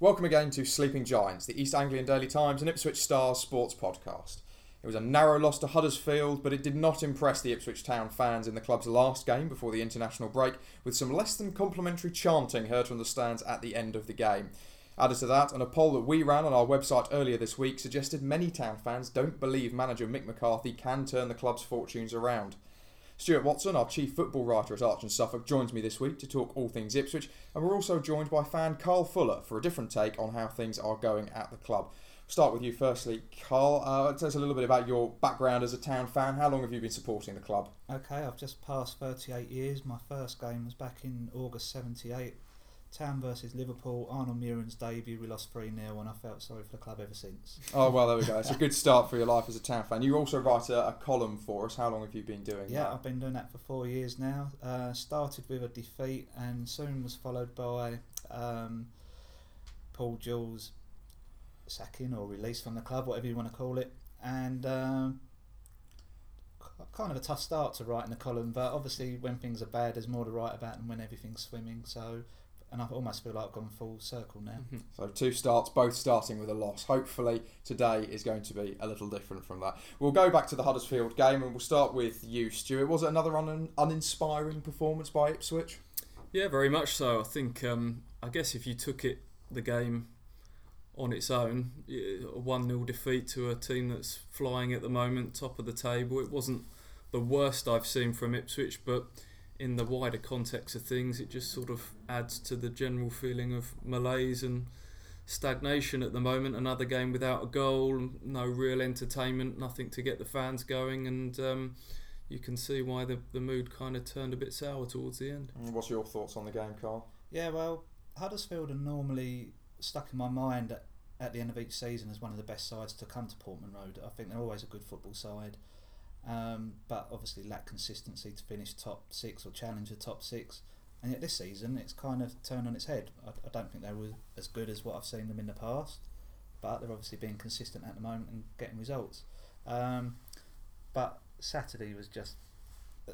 Welcome again to Sleeping Giants, the East Anglian Daily Times and Ipswich Stars sports podcast. It was a narrow loss to Huddersfield, but it did not impress the Ipswich Town fans in the club's last game before the international break, with some less than complimentary chanting heard from the stands at the end of the game. Added to that, and a poll that we ran on our website earlier this week suggested many Town fans don't believe manager Mick McCarthy can turn the club's fortunes around. Stuart Watson, our chief football writer at Archant Suffolk, joins me this week to talk all things Ipswich, and we're also joined by fan Karl Fuller for a different take on how things are going at the club. Start with you firstly, Karl. Uh, tell us a little bit about your background as a town fan. How long have you been supporting the club? Okay, I've just passed 38 years. My first game was back in August 78 Town versus Liverpool, Arnold Muhren's debut, we lost 3 0, and I felt sorry for the club ever since. Oh, well, there we go. It's a good start for your life as a Town fan. You also write a, a column for us. How long have you been doing that? yeah, that? I've been doing that for four years now. Uh, started with a defeat, and soon was followed by um, Paul Jewell's sacking or release from the club, whatever you want to call it. And. Um, kind of a tough start to writing a column, but obviously when things are bad, there's more to write about than when everything's swimming. So and I almost feel like I've gone full circle now. Mm-hmm. So two starts, both starting with a loss. Hopefully today is going to be a little different from that. We'll go back to the Huddersfield game and we'll start with you, Stuart. Was it another un- uninspiring performance by Ipswich? Yeah, very much so. I think um, I guess if you took it the game on its own, a one 0 defeat to a team that's flying at the moment, top of the table. It wasn't the worst I've seen from Ipswich, but in the wider context of things, it just sort of adds to the general feeling of malaise and stagnation at the moment. Another game without a goal, no real entertainment, nothing to get the fans going, and um, you can see why the, the mood kind of turned a bit sour towards the end. What's your thoughts on the game, Karl? Yeah, well, Huddersfield are normally stuck in my mind at, at the end of each season as one of the best sides to come to Portman Road. I think they're always a good football side um, but obviously lack consistency to finish top six or challenge the top six. And yet this season, it's kind of turned on its head. I, I don't think they were as good as what I've seen them in the past, but they're obviously being consistent at the moment and getting results. Um, but Saturday was just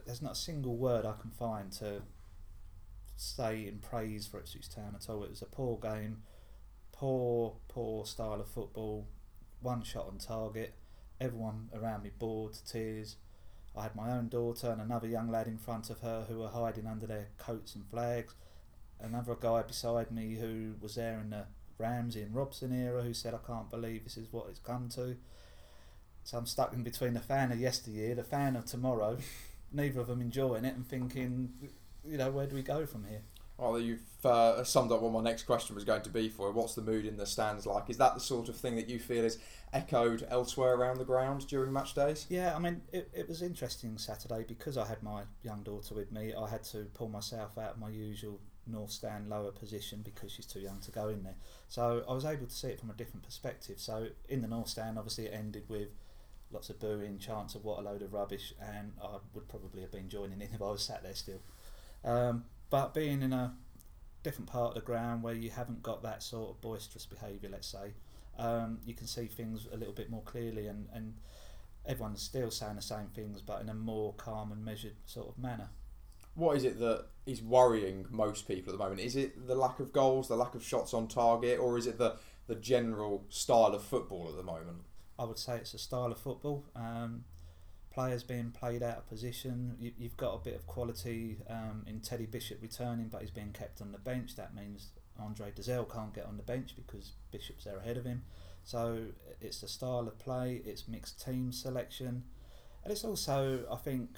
there's not a single word I can find to say in praise for Ipswich Town at all. It was a poor game, poor, poor style of football, one shot on target everyone around me bored to tears. I had my own daughter and another young lad in front of her who were hiding under their coats and flags. Another guy beside me who was there in the Ramsey and Robson era who said, I can't believe this is what it's come to. So I'm stuck in between the fan of yesteryear, the fan of tomorrow, neither of them enjoying it and thinking, you know, where do we go from here? Well, you've uh, summed up what my next question was going to be for. What's the mood in the stands like? Is that the sort of thing that you feel is echoed elsewhere around the ground during match days? Yeah, I mean, it, it was interesting Saturday because I had my young daughter with me. I had to pull myself out of my usual north stand lower position because she's too young to go in there. So I was able to see it from a different perspective. So in the north stand, obviously, it ended with lots of booing, chants of what a load of rubbish, and I would probably have been joining in if I was sat there still. Um, but being in a different part of the ground where you haven't got that sort of boisterous behaviour, let's say, um, you can see things a little bit more clearly, and, and everyone's still saying the same things, but in a more calm and measured sort of manner. What is it that is worrying most people at the moment? Is it the lack of goals, the lack of shots on target, or is it the, the general style of football at the moment? I would say it's a style of football. Um, players being played out of position. You, have got a bit of quality um, in Teddy Bishop returning, but he's being kept on the bench. That means Andre Dozzell can't get on the bench because Bishop's there ahead of him. So it's the style of play, it's mixed team selection, and it's also, I think,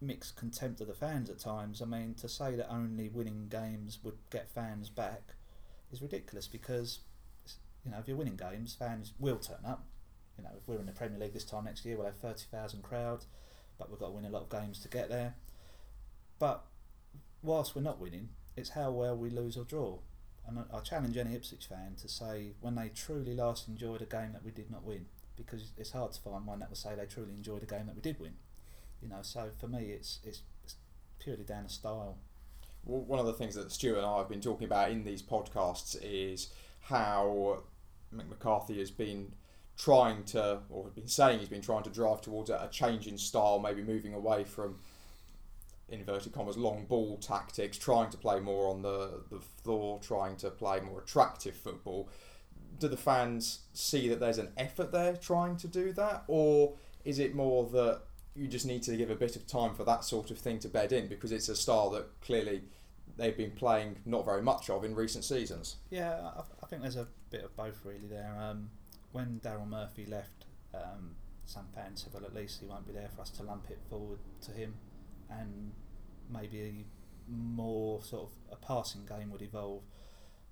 mixed contempt of the fans at times. I mean, to say that only winning games would get fans back is ridiculous because, you know, if you're winning games, fans will turn up you know, if we're in the Premier League this time next year, we'll have 30,000 crowd, but we've got to win a lot of games to get there. But whilst we're not winning, it's how well we lose or draw. And I challenge any Ipswich fan to say when they truly last enjoyed a game that we did not win, because it's hard to find one that will say they truly enjoyed a game that we did win. You know, so for me, it's it's, it's purely down to style. Well, one of the things that Stuart and I have been talking about in these podcasts is how McCarthy has been trying to, or been saying he's been trying to drive towards a, a change in style, maybe moving away from inverted commas long ball tactics, trying to play more on the the floor, trying to play more attractive football. Do the fans see that there's an effort there trying to do that, or is it more that you just need to give a bit of time for that sort of thing to bed in because it's a style that clearly they've been playing not very much of in recent seasons? Yeah, I, I think there's a bit of both really there. Um, when Daryl Murphy left, um, some fans said, well, at least he won't be there for us to lump it forward to him, and maybe more sort of a passing game would evolve.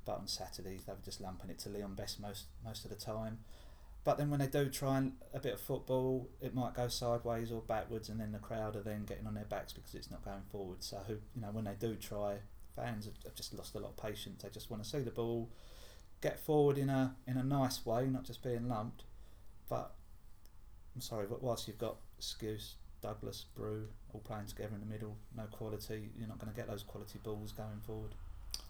But on Saturdays, they were just lumping it to Leon Best most most of the time. But then when they do try a bit of football, it might go sideways or backwards, and then the crowd are then getting on their backs because it's not going forward. So you know when they do try, fans have just lost a lot of patience. They just want to see the ball get forward in a in a nice way, not just being lumped. But I'm sorry, but whilst you've got Skuse, Douglas, Bru all playing together in the middle, no quality, you're not going to get those quality balls going forward.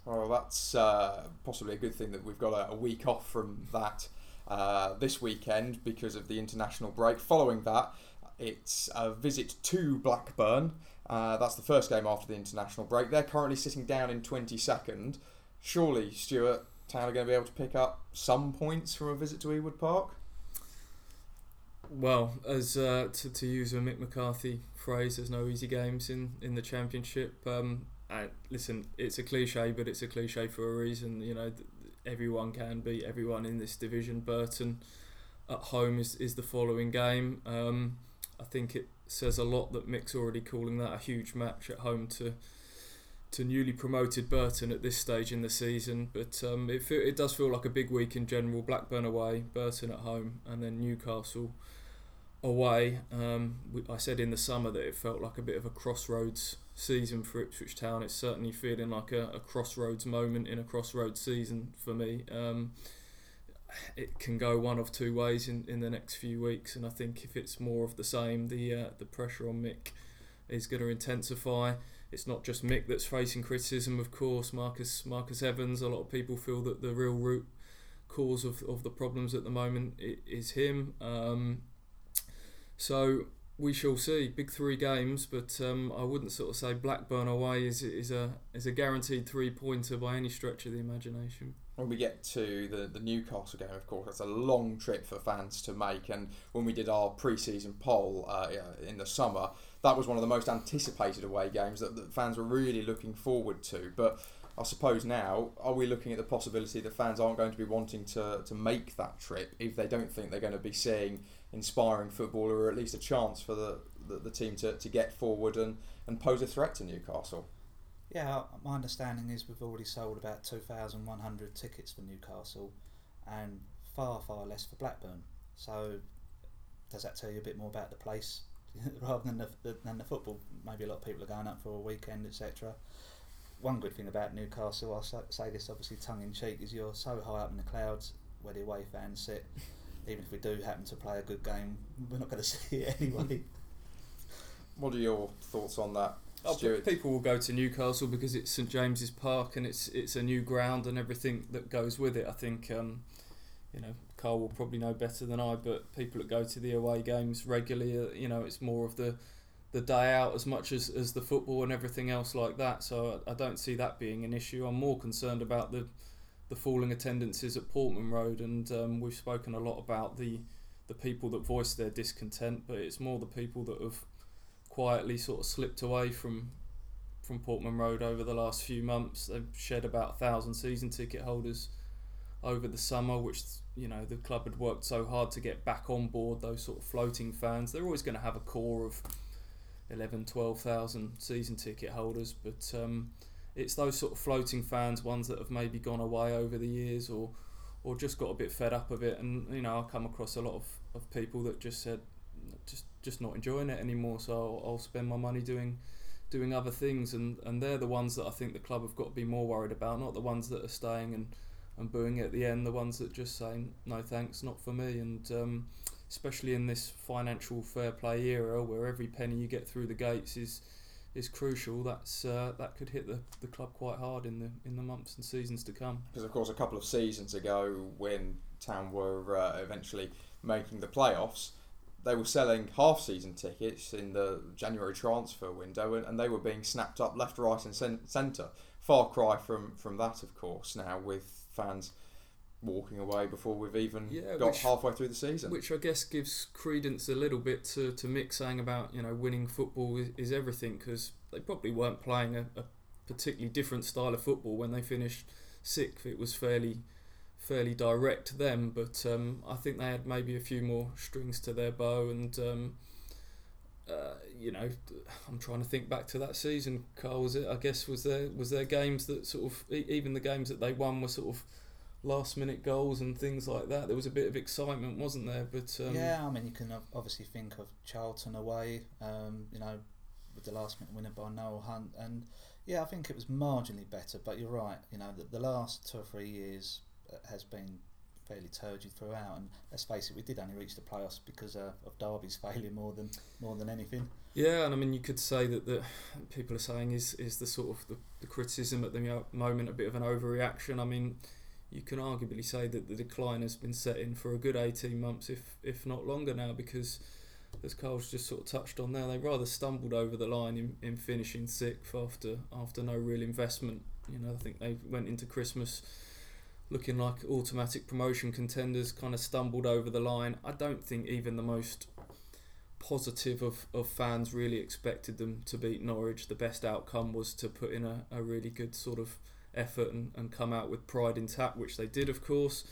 Well, that's uh, possibly a good thing that we've got a, a week off from that uh, this weekend because of the international break. Following that, it's a visit to Blackburn. Uh, that's the first game after the international break. They're currently sitting down in 22nd. Surely, Stuart, Town are going to be able to pick up some points from a visit to Ewood Park? Well, as uh, to, to use a Mick McCarthy phrase, there's no easy games in, in the championship. Um, listen, it's a cliche, but it's a cliche for a reason. You know, everyone can beat everyone in this division. Burton at home is, is the following game. Um, I think it says a lot that Mick's already calling that a huge match at home to to newly promoted Burton at this stage in the season. But um, it feel, it does feel like a big week in general. Blackburn away, Burton at home, and then Newcastle away. Um, I said in the summer that it felt like a bit of a crossroads season for Ipswich Town. It's certainly feeling like a, a crossroads moment in a crossroads season for me. Um, it can go one of two ways in, in the next few weeks, and I think if it's more of the same, the uh, the pressure on Mick is going to intensify. It's not just Mick that's facing criticism, of course. Marcus Marcus Evans. A lot of people feel that the real root cause of, of the problems at the moment is him. Um, so we shall see. Big three games, but um, I wouldn't sort of say Blackburn away is is a is a guaranteed three pointer by any stretch of the imagination. When we get to the, the Newcastle game, of course, that's a long trip for fans to make. And when we did our pre-season poll uh, in the summer, that was one of the most anticipated away games that, that fans were really looking forward to. But I suppose now, are we looking at the possibility that fans aren't going to be wanting to, to make that trip if they don't think they're going to be seeing inspiring football or at least a chance for the, the, the team to, to get forward and, and pose a threat to Newcastle? Yeah, my understanding is we've already sold about 2,100 tickets for Newcastle and far, far less for Blackburn. So, does that tell you a bit more about the place rather than the, than the football? Maybe a lot of people are going up for a weekend, etc. One good thing about Newcastle, I'll say this obviously tongue in cheek, is you're so high up in the clouds where the away fans sit. Even if we do happen to play a good game, we're not going to see it anyway. what are your thoughts on that? Oh, people will go to Newcastle because it's St James's Park and it's it's a new ground and everything that goes with it. I think um, you know Karl will probably know better than I, but people that go to the away games regularly, uh, you know, it's more of the the day out as much as, as the football and everything else like that. So I, I don't see that being an issue. I'm more concerned about the the falling attendances at Portman Road, and um, we've spoken a lot about the the people that voice their discontent, but it's more the people that have quietly sort of slipped away from from Portman Road over the last few months. They've shed about a thousand season ticket holders over the summer, which you know the club had worked so hard to get back on board. Those sort of floating fans, they're always going to have a core of 11, 12,000 season ticket holders, but um, it's those sort of floating fans, ones that have maybe gone away over the years or or just got a bit fed up of it. And you know, I come across a lot of, of people that just said, just just not enjoying it anymore. So I'll, I'll spend my money doing doing other things, and, and they're the ones that I think the club have got to be more worried about, not the ones that are staying and, and booing at the end, the ones that just saying no thanks, not for me, and um, especially in this financial fair play era where every penny you get through the gates is is crucial. That's uh, that could hit the, the club quite hard in the in the months and seasons to come. Because of course, a couple of seasons ago, when Town were uh, eventually making the playoffs, they were selling half season tickets in the January transfer window and, and they were being snapped up left, right, and cen- centre. Far cry from, from that, of course, now with fans walking away before we've even Yeah, got which- halfway through the season. Which I guess gives credence a little bit to, to Mick saying about you know winning football is, is everything because they probably weren't playing a, a particularly different style of football when they finished sixth. It was fairly fairly direct to them, but um, I think they had maybe a few more strings to their bow and. Um, uh, you know, I'm trying to think back to that season. Karl, was it? I guess was there was there games that sort of even the games that they won were sort of last minute goals and things like that. There was a bit of excitement, wasn't there? But um, yeah, I mean, you can obviously think of Charlton away, um, you know, with the last minute winner by Noel Hunt. And yeah, I think it was marginally better, but you're right, you know, the, the last two or three years has been fairly turgid throughout. And let's face it, we did only reach the playoffs because uh, of Derby's failure more than more than anything. Yeah, and I mean, you could say that the people are saying is is the sort of the, the criticism at the moment a bit of an overreaction. I mean, you can arguably say that the decline has been set in for a good eighteen months, if if not longer now, because as Karl's just sort of touched on there, they rather stumbled over the line in, in finishing sixth after after no real investment. You know, I think they went into Christmas looking like automatic promotion contenders, kind of stumbled over the line. I don't think even the most positive of, of fans really expected them to beat Norwich. The best outcome was to put in a, a really good sort of effort and, and come out with pride intact, which they did, of course.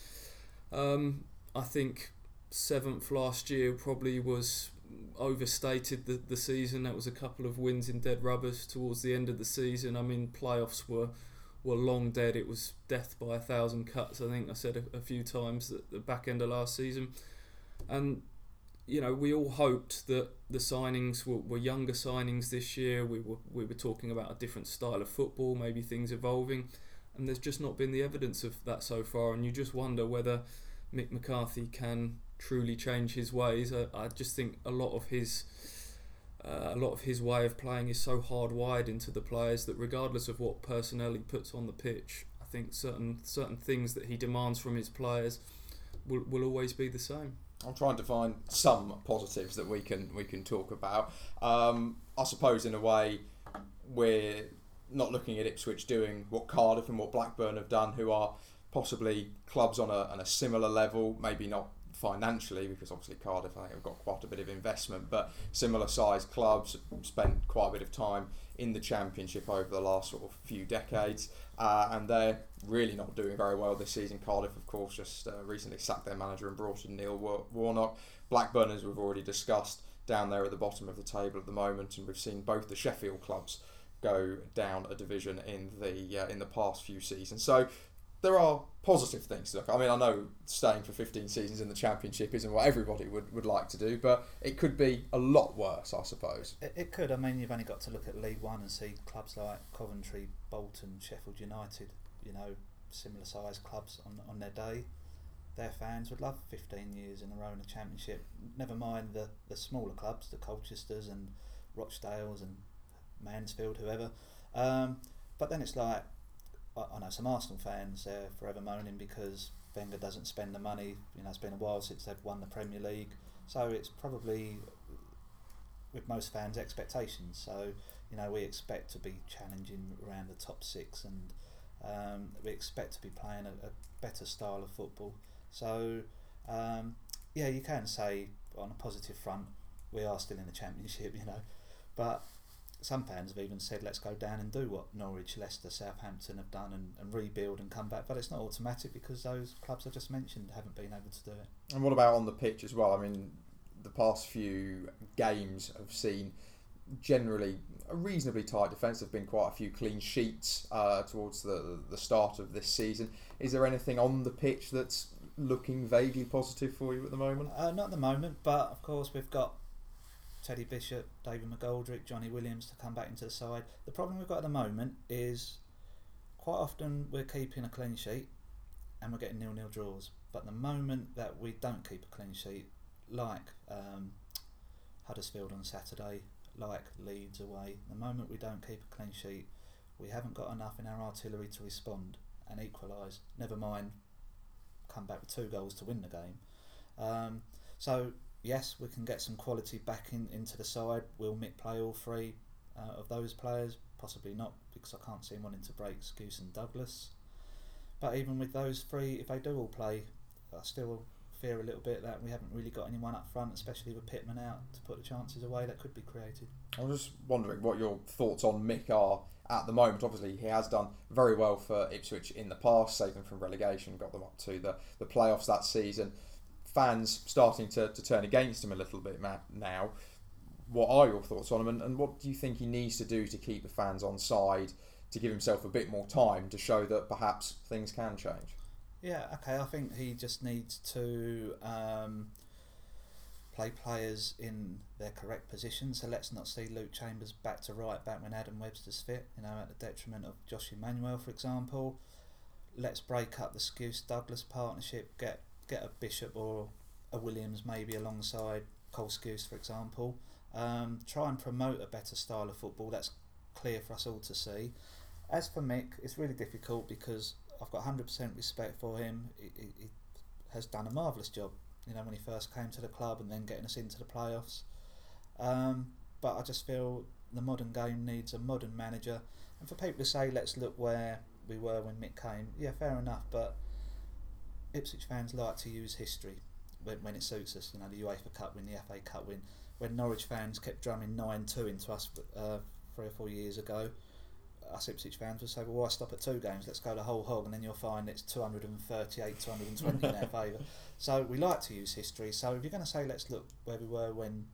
Um, I think seventh last year probably was overstated the, the season. That was a couple of wins in dead rubbers towards the end of the season. I mean, playoffs were were long dead. It was death by a thousand cuts. I think I said a, a few times at the back end of last season, and you know we all hoped that the signings were, were younger signings this year. We were we were talking about a different style of football, maybe things evolving, and there's just not been the evidence of that so far. And you just wonder whether Mick McCarthy can truly change his ways. I, I just think a lot of his uh, a lot of his way of playing is so hardwired into the players that regardless of what personnel he puts on the pitch, I think certain certain things that he demands from his players will, will always be the same. I'm trying to find some positives that we can we can talk about. Um, I suppose in a way we're not looking at Ipswich doing what Cardiff and what Blackburn have done, who are possibly clubs on a, on a similar level, maybe not financially because obviously Cardiff I think have got quite a bit of investment, but similar sized clubs spent quite a bit of time in the championship over the last sort of few decades, uh, and they're really not doing very well this season. Cardiff, of course, just uh, recently sacked their manager and brought in Neil War- Warnock. Blackburn, as we've already discussed, down there at the bottom of the table at the moment, and we've seen both the Sheffield clubs go down a division in the uh, in the past few seasons. So there are positive things look. I mean, I know staying for 15 seasons in the championship isn't what everybody would, would like to do, but it could be a lot worse, I suppose. It, it could. I mean, you've only got to look at League One and see clubs like Coventry, Bolton, Sheffield United. You know, similar sized clubs on on their day. Their fans would love 15 years in a row in the Championship. Never mind the, the smaller clubs, the Colchesters and Rochdales and Mansfield, whoever. Um, but then it's like, I, know some Arsenal fans, they're forever moaning because Wenger doesn't spend the money. You know, it's been a while since they've won the Premier League. So it's probably with most fans' expectations. So you know we expect to be challenging around the top six, and um, we expect to be playing a, a better style of football. So um, yeah, you can say on a positive front we are still in the championship, you know, but some fans have even said let's go down and do what Norwich, Leicester, Southampton have done and, and rebuild and come back. But it's not automatic because those clubs I just mentioned haven't been able to do it. And what about on the pitch as well? I mean, the past few games have seen generally a reasonably tight defence. There've been quite a few clean sheets uh, towards the the start of this season. Is there anything on the pitch that's looking vaguely positive for you at the moment? Uh, not at the moment, but of course we've got Teddy Bishop, David McGoldrick, Johnny Williams to come back into the side. The problem we've got at the moment is quite often we're keeping a clean sheet and we're getting nil-nil draws. But the moment that we don't keep a clean sheet, like um, Huddersfield on Saturday, like Leeds away, the moment we don't keep a clean sheet, we haven't got enough in our artillery to respond and equalise. Never mind, come back with two goals to win the game. Um, so yes, we can get some quality back in, into the side. Will Mick play all three uh, of those players? Possibly not, because I can't see him wanting to break Skuse and Douglas. But even with those three, if they do all play, I still fear a little bit that we haven't really got anyone up front, especially with Pitman out, to put the chances away that could be created. I was just wondering what your thoughts on Mick are at the moment. Obviously, he has done very well for Ipswich in the past, saved them from relegation, got them up to the, the playoffs that season. Fans starting to, to turn against him a little bit now. What are your thoughts on him, and, and what do you think he needs to do to keep the fans on side, to give himself a bit more time to show that perhaps things can change? Yeah, okay. I think he just needs to um, play players in their correct position. So let's not see Luke Chambers back to right back when Adam Webster's fit. You know, at the detriment of Josh Emmanuel, for example. Let's break up the Skuse Douglas partnership. Get get a Bishop or a Williams maybe alongside Cole Skuse, for example. Um, try and promote a better style of football. That's clear for us all to see. As for Mick, it's really difficult because I've got 100% respect for him. He, he, he, has done a marvellous job, you know, when he first came to the club and then getting us into the playoffs. Um, but I just feel the modern game needs a modern manager. And for people to say, let's look where we were when Mick came, yeah, fair enough. But Ipswich fans like to use history when, when it suits us. You know, the UEFA Cup win, the FA Cup win. When Norwich fans kept drumming 9 2 into us uh, three or four years ago, us Ipswich fans would say, well, why stop at two games? Let's go the whole hog, and then you'll find it's 238, 220 in their favour. So we like to use history. So if you're going to say, let's look where we were when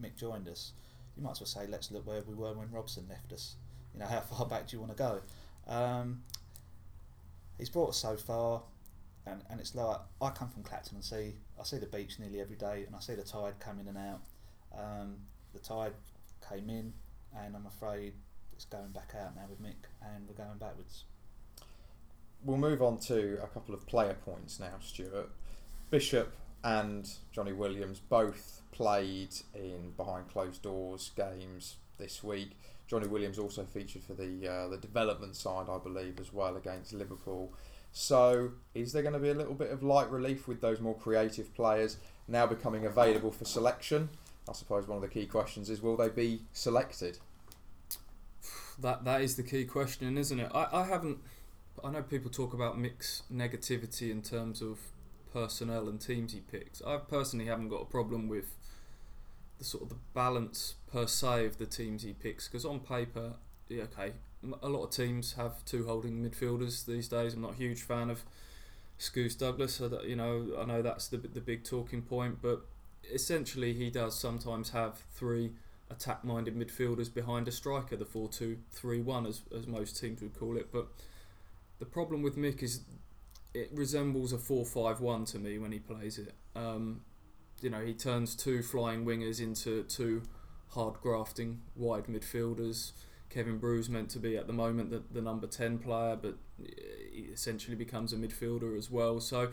Mick joined us, you might as well say, let's look where we were when Robson left us. You know, how far back do you want to go? Um, he's brought us so far, and, and it's like I come from Clacton and see I see the beach nearly every day, and I see the tide come in and out. Um, the tide came in, and I'm afraid it's going back out now with Mick, and we're going backwards. We'll move on to a couple of player points now, Stuart. Bishop and Johnny Williams both played in behind closed doors games this week. Johnny Williams also featured for the uh, the development side, I believe, as well against Liverpool. So, is there going to be a little bit of light relief with those more creative players now becoming available for selection? I suppose one of the key questions is will they be selected? that that is the key question, isn't it? I, I haven't. I know people talk about mixed negativity in terms of personnel and teams he picks. I personally haven't got a problem with the sort of the balance per se of the teams he picks because on paper, yeah, okay, a lot of teams have two holding midfielders these days. I'm not a huge fan of Skuse Douglas. So that, you know, I know that's the the big talking point, but essentially he does sometimes have three attack minded midfielders behind a striker, the 4 2 3 1, as, as most teams would call it. But the problem with Mick is it resembles a 4 5 1 to me when he plays it. Um, you know, he turns two flying wingers into two hard grafting wide midfielders. Kevin Bru's meant to be at the moment the, the number 10 player, but he essentially becomes a midfielder as well. So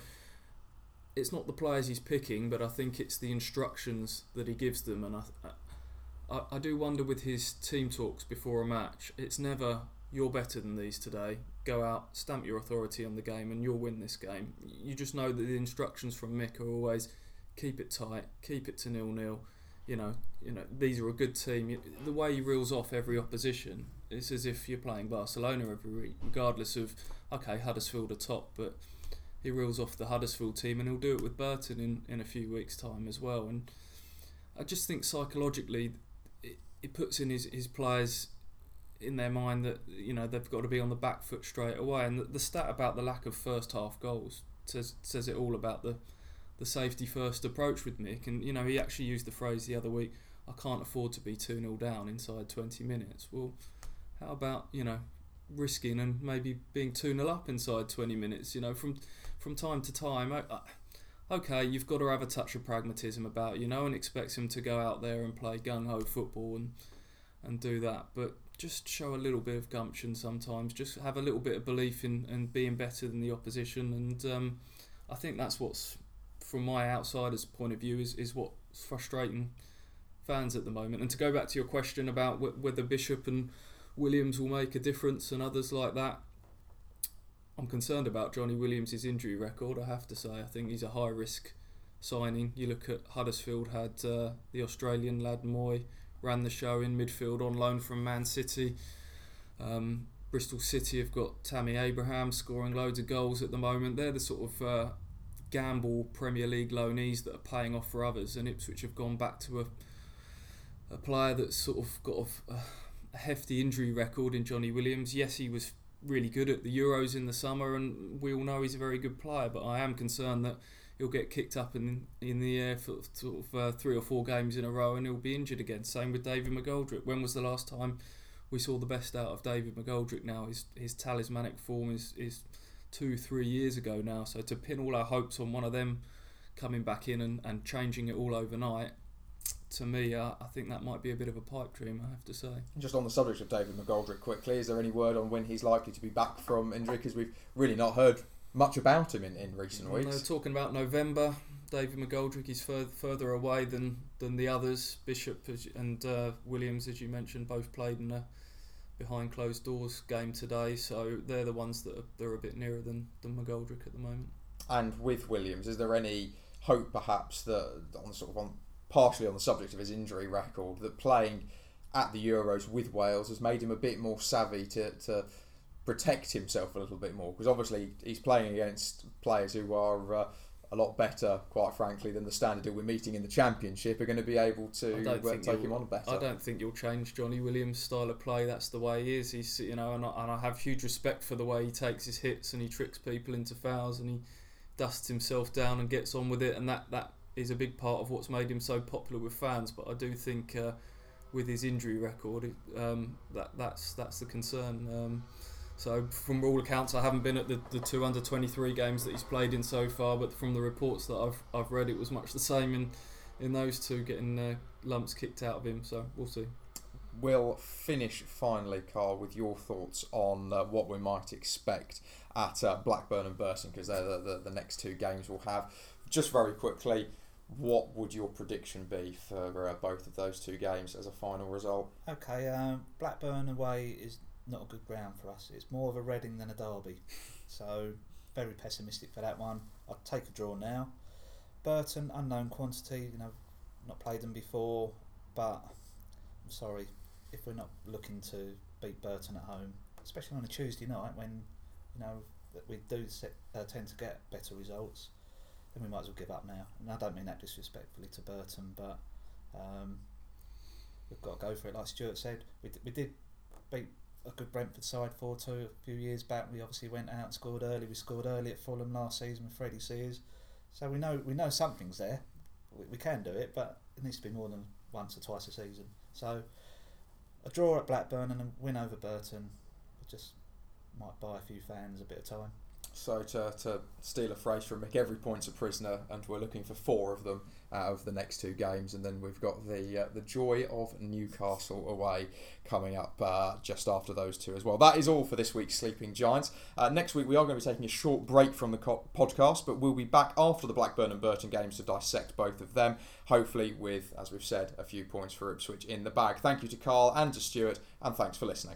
it's not the players he's picking, but I think it's the instructions that he gives them. And I, I, I do wonder with his team talks before a match, it's never you're better than these today. Go out, stamp your authority on the game, and you'll win this game. You just know that the instructions from Mick are always keep it tight, keep it to nil nil. You know, you know these are a good team. The way he reels off every opposition, it's as if you're playing Barcelona every week, regardless of okay Huddersfield are top, but he reels off the Huddersfield team, and he'll do it with Burton in in a few weeks' time as well. And I just think psychologically it puts in his, his players in their mind that you know they've got to be on the back foot straight away. And the, the stat about the lack of first half goals says says it all about the the safety first approach with Mick. And you know he actually used the phrase the other week. I can't afford to be two 0 down inside twenty minutes. Well, how about you know risking and maybe being two 0 up inside twenty minutes? You know from from time to time. Okay, you've got to have a touch of pragmatism about you. No one expects him to go out there and play gung ho football and and do that, but just show a little bit of gumption sometimes. Just have a little bit of belief in and being better than the opposition, and um, I think that's what's from my outsider's point of view is is what's frustrating fans at the moment. And to go back to your question about w- whether Bishop and Williams will make a difference and others like that, I'm concerned about Johnny Williams' injury record. I have to say, I think he's a high risk signing. You look at Huddersfield had uh, the Australian lad Mooy ran the show in midfield on loan from Man City. Um, Bristol City have got Tammy Abraham scoring loads of goals at the moment. They're the sort of uh, gamble Premier League loanees that are paying off for others, and Ipswich have gone back to a a player that's sort of got a, a hefty injury record in Johnny Williams. Yes, he was really good at the Euros in the summer, and we all know he's a very good player. But I am concerned that he'll get kicked up in in the air for sort of uh, three or four games in a row, and he'll be injured again. Same with David McGoldrick. When was the last time we saw the best out of David McGoldrick? Now his his talismanic form is is two three years ago now. So to pin all our hopes on one of them coming back in and, and changing it all overnight to me, uh, I think that might be a bit of a pipe dream, I have to say. Just on the subject of David McGoldrick, quickly, is there any word on when he's likely to be back from injury? Because we've really not heard much about him in, in recent weeks. No, talking about November, David McGoldrick is further further away than, than the others. Bishop and uh, Williams, as you mentioned, both played in a behind closed doors game today, so they're the ones that are, they're a bit nearer than, than McGoldrick at the moment. And with Williams, is there any hope perhaps that on sort of on partially on the subject of his injury record, that playing at the Euros with Wales has made him a bit more savvy to, to protect himself a little bit more. Because obviously he's playing against players who are uh, a lot better, quite frankly, than the standard that we're meeting in the Championship are going to be able to uh, take him on better. I don't think you'll change Johnny Williams' style of play. That's the way he is. He's you know, and I, and I have huge respect for the way he takes his hits and he tricks people into fouls and he dusts himself down and gets on with it. And that that is a big part of what's made him so popular with fans. But I do think uh, with his injury record, um, that that's that's the concern. Um, so from all accounts, I haven't been at the, the two under twenty three games that he's played in so far. But from the reports that I've I've read, it was much the same in in those two, getting uh, lumps kicked out of him. So we'll see. We'll finish finally, Karl, with your thoughts on uh, what we might expect at uh, Blackburn and Burton, because they're the, the, the next two games we'll have. Just very quickly, what would your prediction be for uh, both of those two games as a final result? Okay, um, Blackburn away is not a good ground for us. It's more of a Reading than a Derby, so very pessimistic for that one. I'd take a draw now. Burton unknown quantity. You know, not played them before, but I'm sorry if we're not looking to beat Burton at home, especially on a Tuesday night when you know we do set, uh, tend to get better results then we might as well give up now. And I don't mean that disrespectfully to Burton, but um, we've got to go for it. Like Stuart said, we, d- we did beat a good Brentford side 4 2 a few years back. We obviously went out and scored early. We scored early at Fulham last season with Freddie Sears. So we know we know something's there. We, we can do it, but it needs to be more than once or twice a season. So a draw at Blackburn and a win over Burton just might buy a few fans a bit of time. So to, to steal a phrase from Mick, every point's a prisoner, and we're looking for four of them out of the next two games, and then we've got the uh, the joy of Newcastle away coming up uh, just after those two as well. That is all for this week's Sleeping Giants. Uh, next week we are going to be taking a short break from the co- podcast, but we'll be back after the Blackburn and Burton games to dissect both of them. Hopefully, with as we've said, a few points for Ipswich in the bag. Thank you to Karl and to Stuart, and thanks for listening.